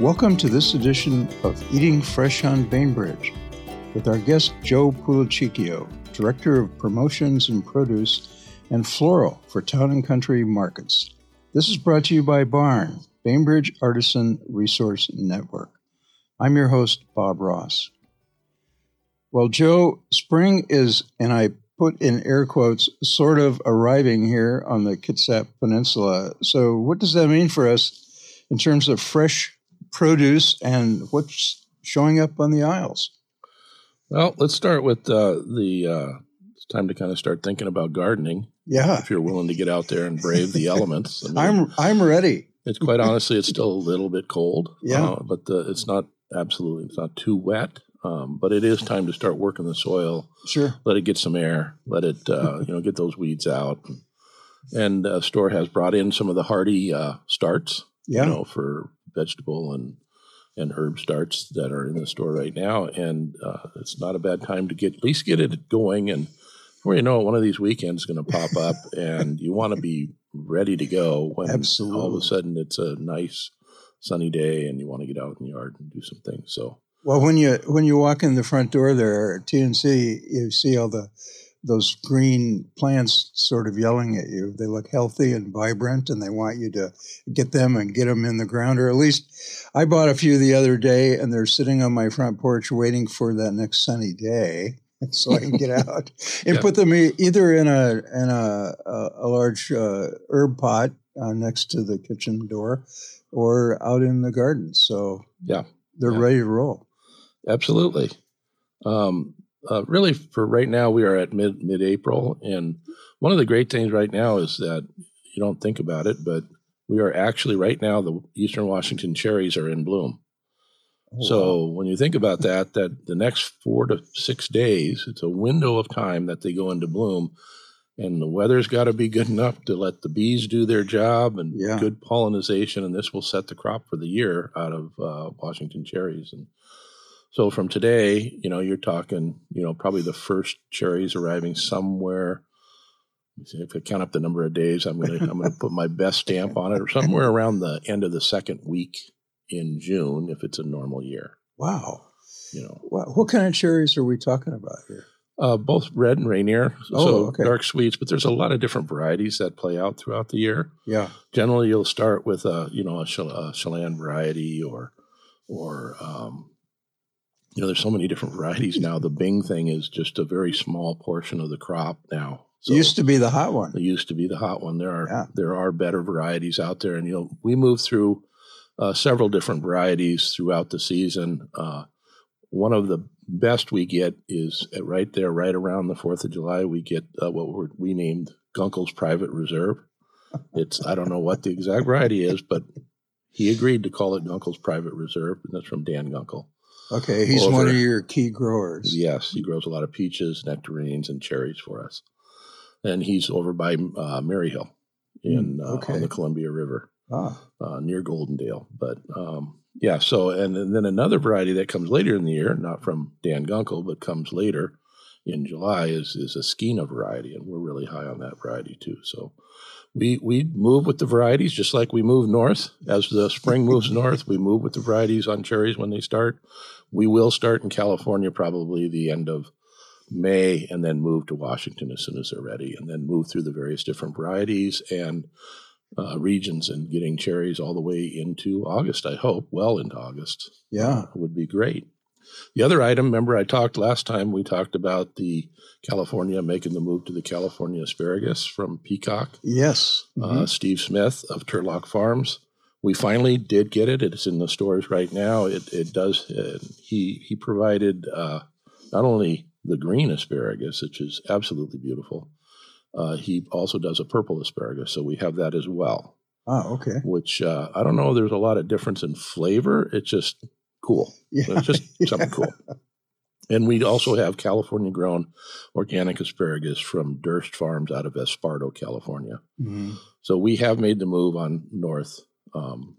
Welcome to this edition of Eating Fresh on Bainbridge with our guest Joe Pulicicchio, Director of Promotions and Produce and Floral for Town and Country Markets. This is brought to you by Barn, Bainbridge Artisan Resource Network. I'm your host, Bob Ross. Well, Joe, spring is, and I put in air quotes, sort of arriving here on the Kitsap Peninsula. So, what does that mean for us in terms of fresh produce and what's showing up on the aisles? Well, let's start with uh, the. Uh, it's time to kind of start thinking about gardening. Yeah, if you're willing to get out there and brave the elements. I mean, I'm I'm ready. It's quite honestly, it's still a little bit cold. Yeah, uh, but the, it's not absolutely. It's not too wet. Um, but it is time to start working the soil. Sure. Let it get some air. Let it, uh, you know, get those weeds out. And uh, store has brought in some of the hardy uh, starts. Yeah. You know, for vegetable and and herb starts that are in the store right now, and uh, it's not a bad time to get at least get it going. And before you know it, one of these weekends is going to pop up, and you want to be ready to go when Absolutely. all of a sudden it's a nice sunny day and you want to get out in the yard and do some things. So well, when you when you walk in the front door there at TNC, you see all the those green plants sort of yelling at you. They look healthy and vibrant, and they want you to get them and get them in the ground. Or at least, I bought a few the other day, and they're sitting on my front porch waiting for that next sunny day. So I can get out and Yeah. put them either in a in a a, a large uh, herb pot uh, next to the kitchen door, or out in the garden. So Yeah. they're Yeah. ready to roll. Absolutely. Um, uh, really, for right now, we are at mid mid April, and one of the great things right now is that you don't think about it, but we are actually right now the Eastern Washington cherries are in bloom. Oh, so when you think about that, that the next four to six days, it's a window of time that they go into bloom, and the weather's got to be good enough to let the bees do their job and Yeah. good pollination, and this will set the crop for the year out of uh, Washington cherries. And so from today, you know, you're talking, you know, probably the first cherries arriving somewhere. If I count up the number of days, I'm gonna I'm gonna put my best stamp on it, or somewhere around the end of the second week in June, if it's a normal year. wow. You know, What, what kind of cherries are we talking about here? uh, both red and Rainier, Oh, so okay. dark sweets, but there's a lot of different varieties that play out throughout the year. Yeah. Generally, you'll start with a you know a, a Chelan variety or or um, you know there's so many different varieties now. The Bing thing is just a very small portion of the crop now. So used to be the hot one. it used to be the hot one. There are Yeah. there are better varieties out there, and you know we move through uh, several different varieties throughout the season. Uh, one of the best we get is at right there, right around the Fourth of July. We get uh, what we're, we named Gunkel's Private Reserve. It's I don't know what the exact variety is, but he agreed to call it Gunkel's Private Reserve, and that's from Dan Gunkel. Okay, he's Over. one of your key growers. Yes, he grows a lot of peaches, nectarines, and cherries for us. And he's over by uh, Maryhill in Mm, uh, okay. on the Columbia River Ah, uh, near Goldendale. But um, yeah, so and, then- then another variety that comes later in the year, not from Dan Gunkel, but comes later in July is is a Skeena variety, and we're really high on that variety too. So we we move with the varieties just like we move north. As the spring moves north, we move with the varieties on cherries when they start. We will start in California probably the end of May and then move to Washington as soon as they're ready, and then move through the various different varieties and uh, regions and getting cherries all the way into August, I hope, well into August yeah. would be great. The other item, remember I talked last time, we talked about the California making the move to the California asparagus from Peacock. Yes. Uh, Mhm. Steve Smith of Turlock Farms. We finally did get it. It's in the stores right now. It, it does. Uh, he he provided uh, not only the green asparagus, which is absolutely beautiful. Uh, he also does a purple asparagus, so we have that as well. ah, okay. Which uh, I don't know. There's a lot of difference in flavor. It's just cool. Yeah. It's just something cool. And we also have California grown organic asparagus from Durst Farms out of Esparto, California. Mhm. So we have made the move on north um,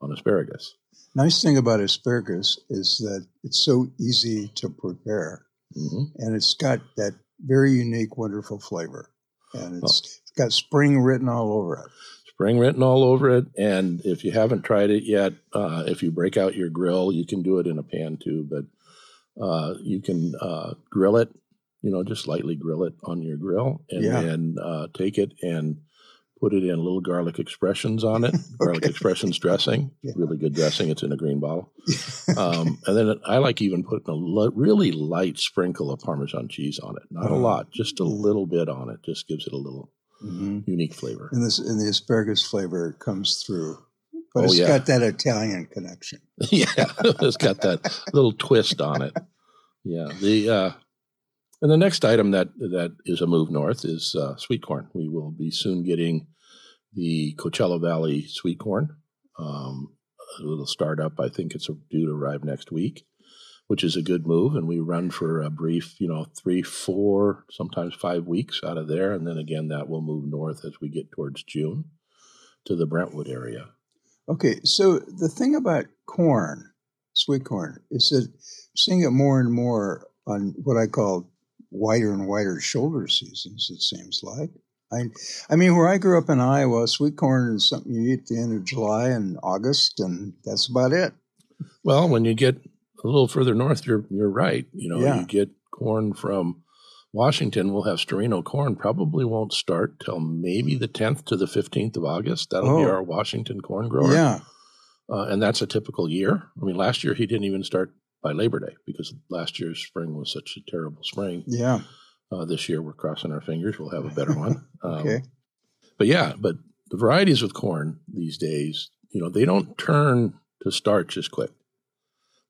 on asparagus. Nice thing about asparagus is that it's so easy to prepare, hmm and it's got that very unique, wonderful flavor, and it's, Oh. it's got spring written all over it. spring written all over it. And if you haven't tried it yet, uh, if you break out your grill, you can do it in a pan too, but uh, you can uh, grill it, you know, just lightly grill it on your grill and Yeah. then uh, take it and put it in little garlic expressions on it. Garlic expressions dressing, Yeah. really good dressing. It's in a green bottle. Um, and then I like even putting a li- really light sprinkle of Parmesan cheese on it. Not a Oh. lot, just a little bit on it. Just gives it a little Mhm. unique flavor. And this and the asparagus flavor comes through, but Oh, it's yeah. got that Italian connection. yeah, it's got that little twist on it. Yeah. The uh, and the next item that that is a move north is uh, sweet corn. We will be soon getting the Coachella Valley sweet corn. Um, it'll start up. I think it's due to arrive next week, which is a good move. And we run for a brief, you know, three, four, sometimes five weeks out of there, and then again that will move north as we get towards June to the Brentwood area. Okay, so the thing about corn, sweet corn, is that seeing it more and more on what I call wider and wider shoulder seasons. It seems like. I, I mean, where I grew up in Iowa, sweet corn is something you eat at the end of July and August, and that's about it. Well, when you get a little further north, you're you're right. You know, Yeah. you get corn from Washington. We'll have Sterino corn. Probably won't start till maybe the 10th to the 15th of August. That'll be Oh. our Washington corn grower. Yeah, uh, and that's a typical year. I mean, last year he didn't even start by Labor Day because last year's spring was such a terrible spring. yeah. Uh, this year we're crossing our fingers. We'll have a better one. Um, Okay. but yeah, but the varieties with corn these days, you know, they don't turn to starch as quick,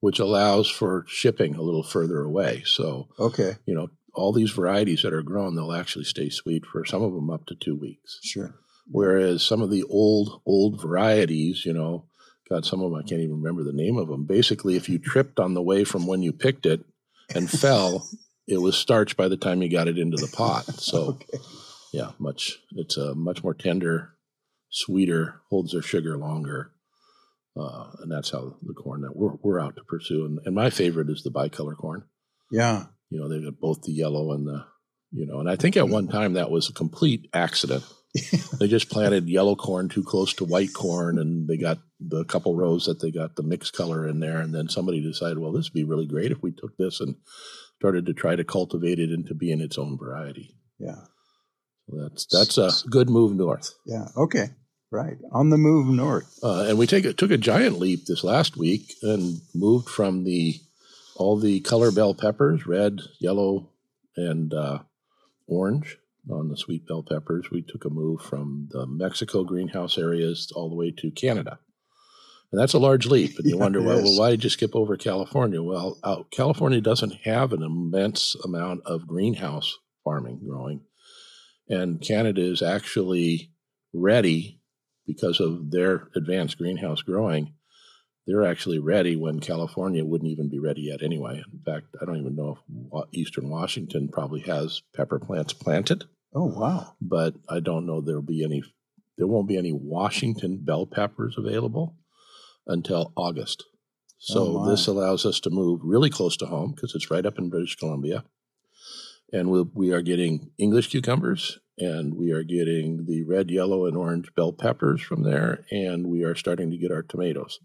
which allows for shipping a little further away. So, Okay. you know, all these varieties that are grown, they'll actually stay sweet for some of them up to two weeks. Sure. Whereas some of the old, old varieties, you know, God, some of them I can't even remember the name of them. Basically, if you tripped on the way from when you picked it and fell, it was starch by the time you got it into the pot. So, Okay. yeah, much it's a much more tender, sweeter, holds their sugar longer, uh, and that's how the corn that we're we're out to pursue. And, and my favorite is the bicolor corn. Yeah. You know, they've got both the yellow and the you know, and I think at one time that was a complete accident. they just planted yellow corn too close to white corn, and they got the couple rows that they got the mixed color in there, and then somebody decided, well, this would be really great if we took this and started to try to cultivate it into being its own variety. Yeah. That's that's a good move north. Yeah. Okay. Right. On the move north. Uh, and we take a, took a giant leap this last week and moved from the all the color bell peppers, red, yellow, and uh, orange on the sweet bell peppers. We took a move from the Mexico greenhouse areas all the way to Canada. And that's a large leap. And you Yeah, wonder, well, well, why did you skip over California? Well, uh, California doesn't have an immense amount of greenhouse farming growing. And Canada is actually ready because of their advanced greenhouse growing. They're actually ready when California wouldn't even be ready yet anyway. In fact, I don't even know if Eastern Washington probably has pepper plants planted, Oh wow. but I don't know there'll be any. There won't be any Washington bell peppers available until August. So Oh, this allows us to move really close to home because it's right up in British Columbia, and we'll, we are getting English cucumbers, and we are getting the red, yellow, and orange bell peppers from there, and we are starting to get our tomatoes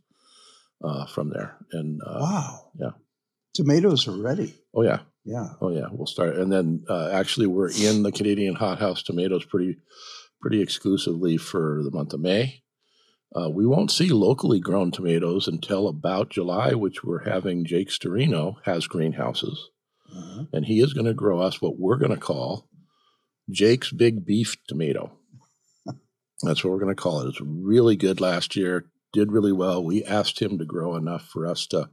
uh, from there. And uh, wow. yeah. Tomatoes are ready. oh yeah, Yeah. Oh yeah, we'll start, and then uh, actually we're in the Canadian hothouse tomatoes pretty, pretty exclusively for the month of May. Uh, we won't see locally grown tomatoes until about July, which we're having Jake Sterino has greenhouses, Uh-huh. and he is going to grow us what we're going to call Jake's Big Beef Tomato. That's what we're going to call it. It's really good last year, did really well. We asked him to grow enough for us to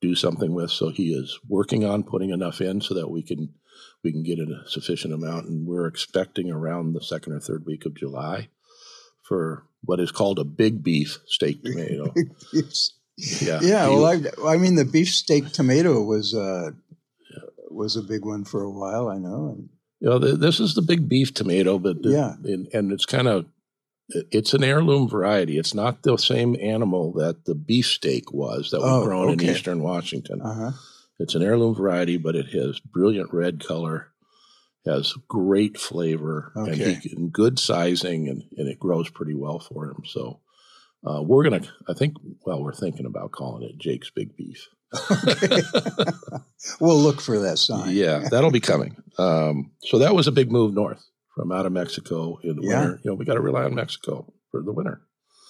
do something with, so he is working on putting enough in so that we can we can get a sufficient amount. And we're expecting around the second or third week of July for what is called a big beef steak tomato. yeah, yeah. Well, I, I mean, the beef steak tomato was uh, was a big one for a while. I know. And You know, th- this is the big beef tomato, but Yeah. and, and it's kind of it's an heirloom variety. It's not the same animal that the beefsteak was that was Oh, grown okay. in eastern Washington. uh huh. It's an heirloom variety, but it has brilliant red color, has great flavor and, he, and good sizing, and, and it grows pretty well for him. So uh, we're gonna, I think, well, we're thinking about calling it Jake's Big Beef. we'll look for that sign. Yeah, that'll be coming. Um, so that was a big move north from out of Mexico in the Yeah. winter. You know, we got to rely on Mexico for the winter.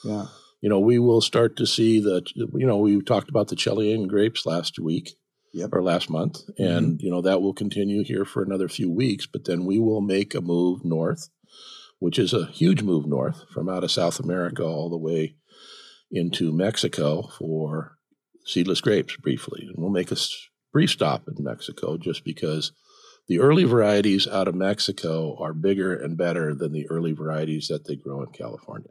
Yeah. You know, we will start to see the. You know, we talked about the Chilean grapes last week Yep. or last month, mm-hmm. and you know that will continue here for another few weeks. But then we will make a move north, which is a huge move north from out of South America all the way into Mexico for seedless grapes briefly. And we'll make a brief stop in Mexico just because the early varieties out of Mexico are bigger and better than the early varieties that they grow in California.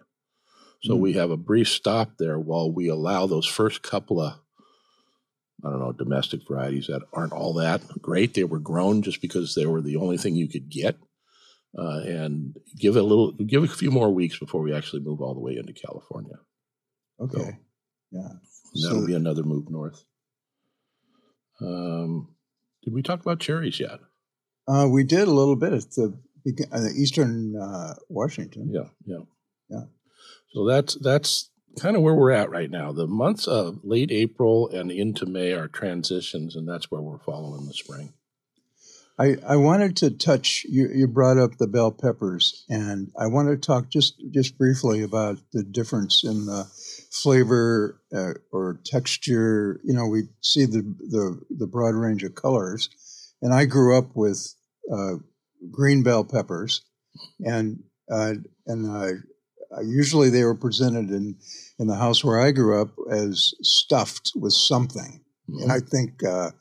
So Mm. we have a brief stop there while we allow those first couple of I don't know, domestic varieties that aren't all that great. They were grown just because they were the only thing you could get. Uh, and give it a little, give it a few more weeks before we actually move all the way into California. Okay. Yeah. And that'll So- be another move north. Um, did we talk about cherries yet? Uh, we did a little bit at the uh, eastern uh, Washington. Yeah, yeah, Yeah. So that's that's kind of where we're at right now. The months of late April and into May are transitions, and that's where we're following the spring. I, I wanted to touch you, you brought up the bell peppers and I want to talk just just briefly about the difference in the flavor uh, or texture you know we see the, the the broad range of colors and I grew up with uh, green bell peppers and uh, and usually they were presented in in the house where I grew up as stuffed with something and I think uh,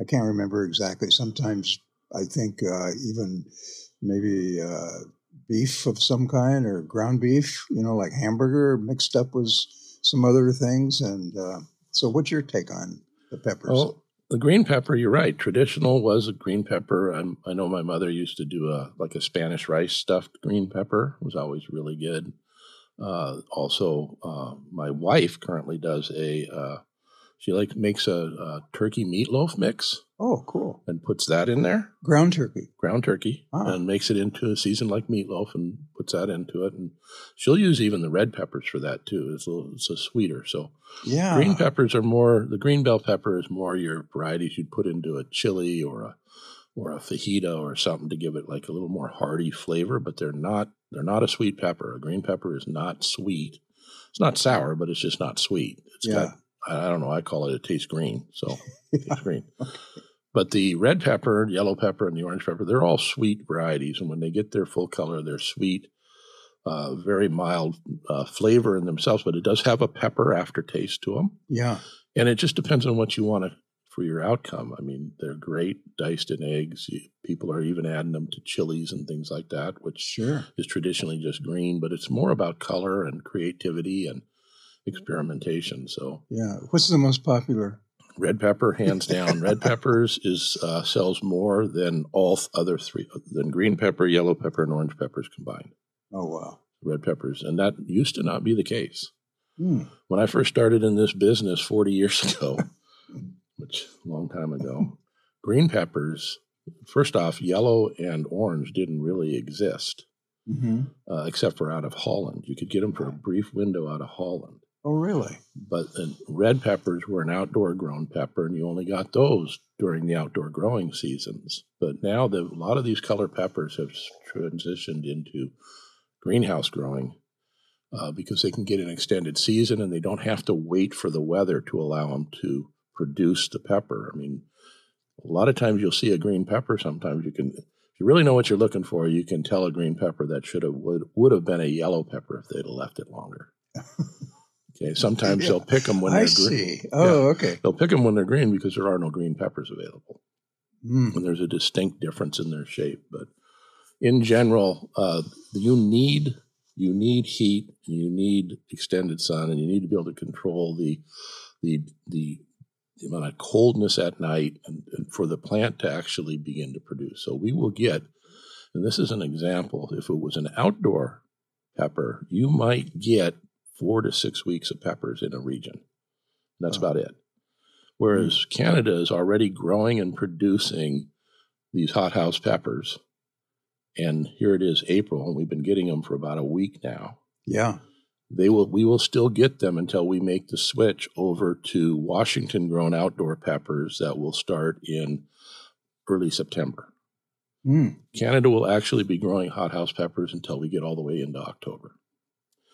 I can't remember exactly. Sometimes I think uh, even maybe uh, beef of some kind or ground beef, you know, like hamburger mixed up with some other things. And uh, so, what's your take on the peppers? Well, the green pepper, you're right. Traditional was a green pepper. I'm, I know my mother used to do a like a Spanish rice stuffed green pepper. It was always really good. Uh, also, uh, my wife currently does a. She like makes a, a turkey meatloaf mix oh, cool. and puts that in there, Ground turkey. ground turkey, Ah. and makes it into a seasoned like meatloaf and puts that into it. And she'll use even the red peppers for that too. It's a little, it's a sweeter. So Yeah. Green peppers are more the green bell pepper is more your varieties you'd put into a chili or a or a fajita or something to give it like a little more hearty flavor, but they're not they're not a sweet pepper. A green pepper is not sweet. It's not sour, but it's just not sweet. It's Yeah. got I I don't know, I call it it tastes green. So tastes green. But the red pepper, yellow pepper, and the orange pepper, they're all sweet varieties. And when they get their full color, they're sweet, uh, very mild uh, flavor in themselves, but it does have a pepper aftertaste to them. Yeah. And it just depends on what you want to, for your outcome. I mean, they're great diced in eggs. People are even adding them to chilies and things like that, which Sure. is traditionally just green, but it's more about color and creativity and experimentation. So Yeah. What's the most popular? red pepper, hands down. red peppers is uh, sells more than all other three than green pepper, yellow pepper, and orange peppers combined. Oh, wow. Red peppers, and that used to not be the case Hmm. when I first started in this business 40 years ago, which a long time ago. Green peppers, first off, yellow and orange didn't really exist, hmm uh, except for out of Holland. You could get them for a brief window out of Holland. Oh, really? But red peppers were an outdoor grown pepper, and you only got those during the outdoor growing seasons. But now the, a lot of these color peppers have transitioned into greenhouse growing uh, because they can get an extended season and they don't have to wait for the weather to allow them to produce the pepper. I mean, a lot of times you'll see a green pepper. Sometimes you can, if you really know what you're looking for, you can tell a green pepper that should have would would have been a yellow pepper if they'd have left it longer. Okay, sometimes Yeah. they'll pick them when I they're see. green. Oh, okay. They'll pick them when they're green because there are no green peppers available, Hmm. and there's a distinct difference in their shape. But in general, uh, you need you need heat, and you need extended sun, and you need to be able to control the the the, the amount of coldness at night, and, and for the plant to actually begin to produce. So we will get, and this is an example. If it was an outdoor pepper, you might get four to six weeks of peppers in a region. That's about it. Whereas Canada is already growing and producing these hothouse peppers and here it is April, and we've been getting them for about a week now. Yeah. They will we will still get them until we make the switch over to Washington grown outdoor peppers that will start in early September. Mm. Canada will actually be growing hothouse peppers until we get all the way into October.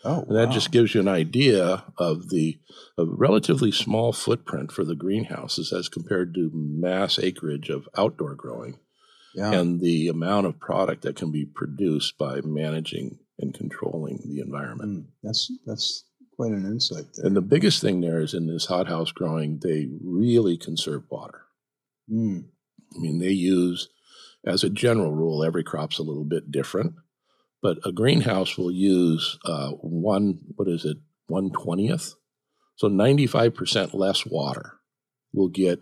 Oh, And that wow. just gives you an idea of the relatively small footprint for the greenhouses as compared to mass acreage of outdoor growing yeah. and the amount of product that can be produced by managing and controlling the environment. Mm. That's that's quite an insight there. And the biggest thing there is in this hothouse growing, they really conserve water. Mm. I mean, they use, as a general rule, every crop's a little bit different, but a greenhouse will use uh, one, what is it, one twentieth? So 95% less water will get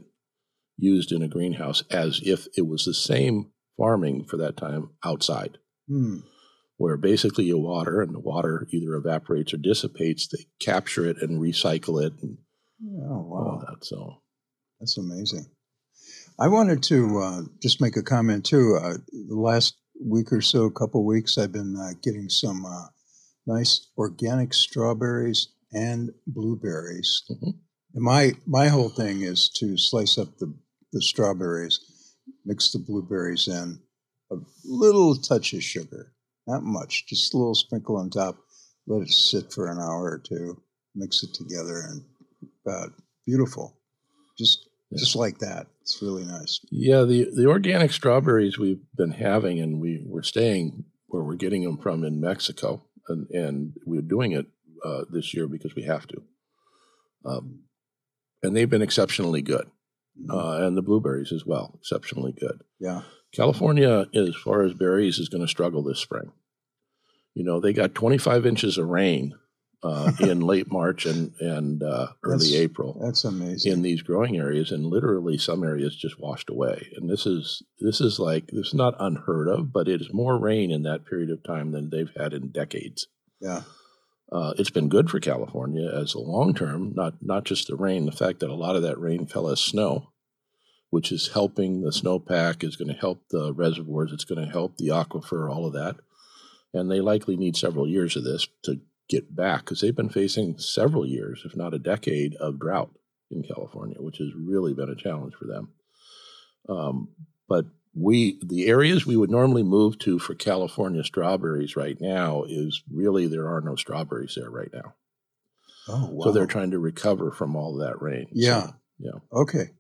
used in a greenhouse as if it was the same farming for that time outside, Mm. where basically you water and the water either evaporates or dissipates. They capture it and recycle it and Oh, all wow. that. So, That's amazing. I wanted to uh, just make a comment too. Uh, the last week or so, a couple weeks, I've been uh, getting some uh, nice organic strawberries and blueberries. Mhm. And my my whole thing is to slice up the the strawberries, mix the blueberries in, a little touch of sugar, not much, just a little sprinkle on top. Let it sit for an hour or two. Mix it together, and uh, beautiful. Just just like that. It's really nice. Yeah, the, the organic strawberries we've been having, and we we're staying where we're getting them from in Mexico, and and we're doing it uh, this year because we have to. Um, and they've been exceptionally good, uh, and the blueberries as well, exceptionally good. yeah. California, as far as berries, is going to struggle this spring. You know, they got 25 inches of rain uh, in late March and and uh, early That's- April That's amazing. in these growing areas and literally some areas just washed away and this is this is like this is not unheard of but it is more rain in that period of time than they've had in decades yeah. uh, it's been good for california as a long term not not just the rain the fact that a lot of that rain fell as snow which is helping the snowpack is going to help the reservoirs it's going to help the aquifer all of that and they likely need several years of this to get back because they've been facing several years if not a decade of drought in California, which has really been a challenge for them. Um, but we, the areas we would normally move to for California strawberries right now is really there are no strawberries there right now. Oh, wow. So they're trying to recover from all that rain. So, Yeah. yeah. Okay.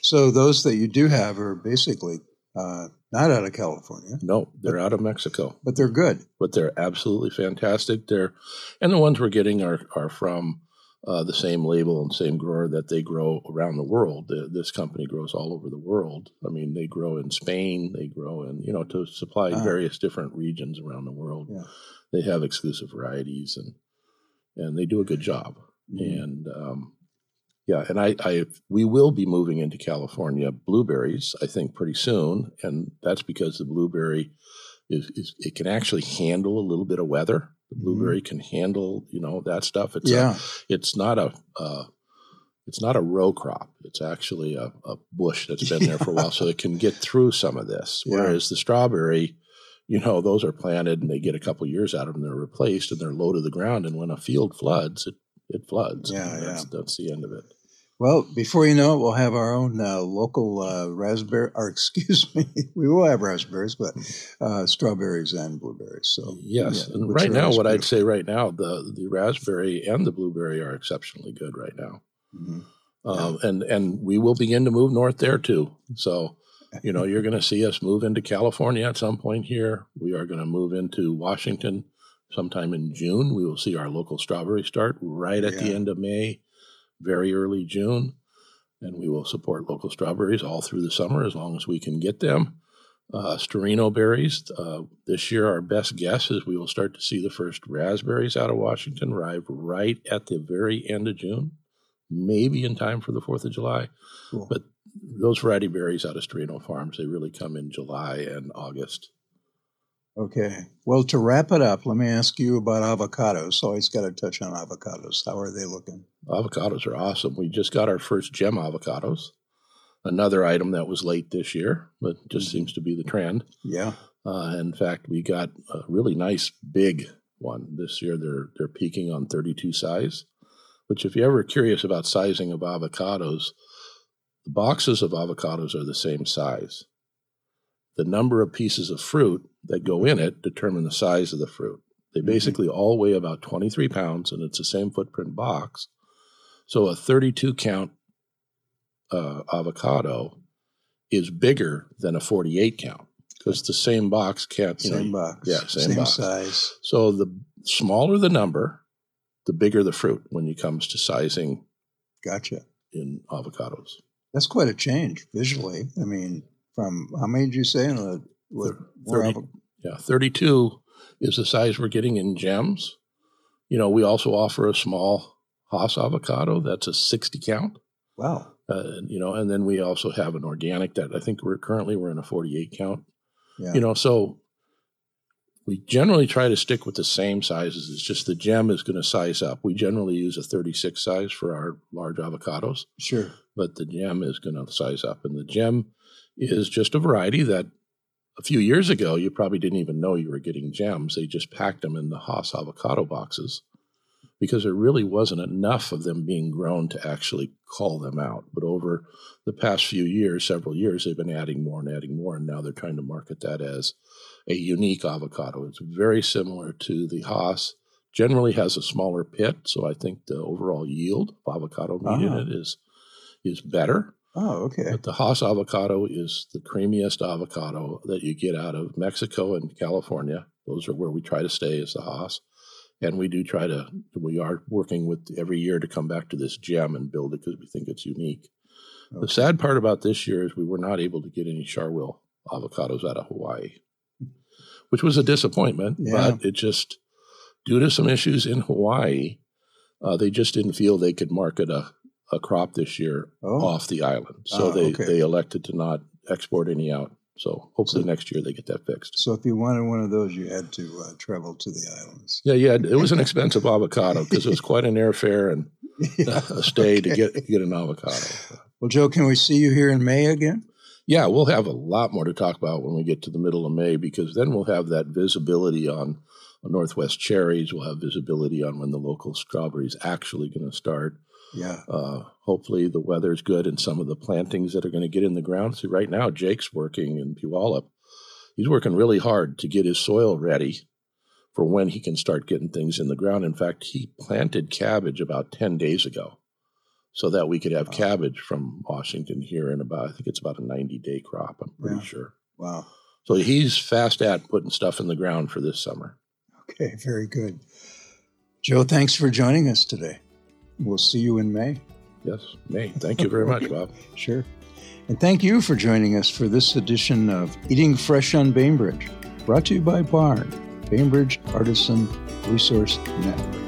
So those that you do have are basically uh, not out of California, no, they're out of Mexico, but they're good. but they're absolutely fantastic. They're, and the ones we're getting are are from uh, the same label and same grower that they grow around the world. The, this company grows all over the world. I mean, they grow in Spain, they grow in, you know, to supply Ah. various different regions around the world. Yeah. They have exclusive varieties and and they do a good job. Mhm. And um, yeah, and I, I we will be moving into California blueberries, I think, pretty soon, and that's because the blueberry is, is it can actually handle a little bit of weather. The Mhm. blueberry can handle, you know, that stuff. It's a- yeah. it's not a uh, it's not a row crop. It's actually a, a bush that's been there for a while, so it can get through some of this. Yeah. Whereas the strawberry, you know, those are planted and they get a couple years out of them. They're replaced and they're low to the ground. And when a field floods, it it floods. Yeah, that's, yeah. that's the end of it. Well, before you know it, we'll have our own uh, local uh, raspberry, or excuse me, we will have raspberries, but uh, strawberries and blueberries. So Yes, yeah, and right now, what I'd say right now, the the raspberry and the blueberry are exceptionally good right now. Mhm. um, and and we will begin to move north there too. So, you know, you're going to see us move into California at some point here. We are going to move into Washington sometime in June. We will see our local strawberry start right at the end of May, very early June, and we will support local strawberries all through the summer as long as we can get them. Uh, Sterino berries. Uh, this year, our best guess is we will start to see the first raspberries out of Washington arrive right at the very end of June, maybe in time for the 4th of July. Cool. But those variety berries out of Sterino Farms, they really come in July and August. Okay. Well, to wrap it up, let me ask you about avocados. Always got to touch on avocados. How are they looking? Avocados are awesome. We just got our first gem avocados, another item that was late this year, but just Mhm. seems to be the trend. Yeah. Uh, in fact, we got a really nice big one this year. They're they're peaking on 32 size, which if you're ever curious about sizing of avocados, the boxes of avocados are the same size. The number of pieces of fruit that go in it determine the size of the fruit. They Mhm. basically all weigh about 23 pounds, and it's the same footprint box. So a 32 count uh, avocado is bigger than a 48 count because the same box can't. You know, Same box. yeah, same box. size. so the smaller the number, the bigger the fruit when it comes to sizing Gotcha. in avocados. That's quite a change visually. I mean, from how many did you say? Uh, what, more 30. avo- Yeah, 32 is the size we're getting in gems. You know, we also offer a small Hass avocado that's a 60 count. wow. Uh, you know, and then we also have an organic that I think we're currently we're in a 48 count. Yeah. You know, so we generally try to stick with the same sizes. It's just the gem is going to size up. We generally use a 36 size for our large avocados, sure. but the gem is going to size up. And the gem is just a variety that a few years ago you probably didn't even know you were getting gems. They just packed them in the Hass avocado boxes because there really wasn't enough of them being grown to actually call them out. But over the past few years, several years, they've been adding more and adding more, and now they're trying to market that as a unique avocado. It's very similar to the Hass. Generally has a smaller pit, so I think the overall yield of avocado meat in Ah. it is is better. Oh, okay. But the Hass avocado is the creamiest avocado that you get out of Mexico and California. Those are where we try to stay as the Hass. And we do try to, we are working with every year to come back to this gem and build it because we think it's unique. The sad part about this year is we were not able to get any Sharwil avocados out of Hawaii, which was a disappointment. Yeah. But it just, due to some issues in Hawaii, uh, they just didn't feel they could market a, a crop this year Oh, off the island. So Oh, they, okay. they elected to not export any out. So hopefully next year they get that fixed. so if you wanted one of those, you had to uh, travel to the islands. Yeah, yeah. It was an expensive avocado because it was quite an airfare and a stay to get get an avocado. Well, Joe, can we see you here in May again? Yeah, we'll have a lot more to talk about when we get to the middle of May because then we'll have that visibility on, on Northwest cherries. We'll have visibility on when the local strawberries actually going to start. Yeah. Uh, hopefully the weather's good and some of the plantings that are going to get in the ground. See, right now Jake's working in Puyallup. He's working really hard to get his soil ready for when he can start getting things in the ground. In fact, he planted cabbage about 10 days ago so that we could have Wow. cabbage from Washington here in about, I think it's about a 90 day crop, I'm pretty Yeah. sure. Wow. So he's fast at putting stuff in the ground for this summer. Okay, very good. Joe, thanks for joining us today. We'll see you in May. Yes, May. Thank you very much, Bob. Sure. And thank you for joining us for this edition of Eating Fresh on Bainbridge, brought to you by Barn, Bainbridge Artisan Resource Network.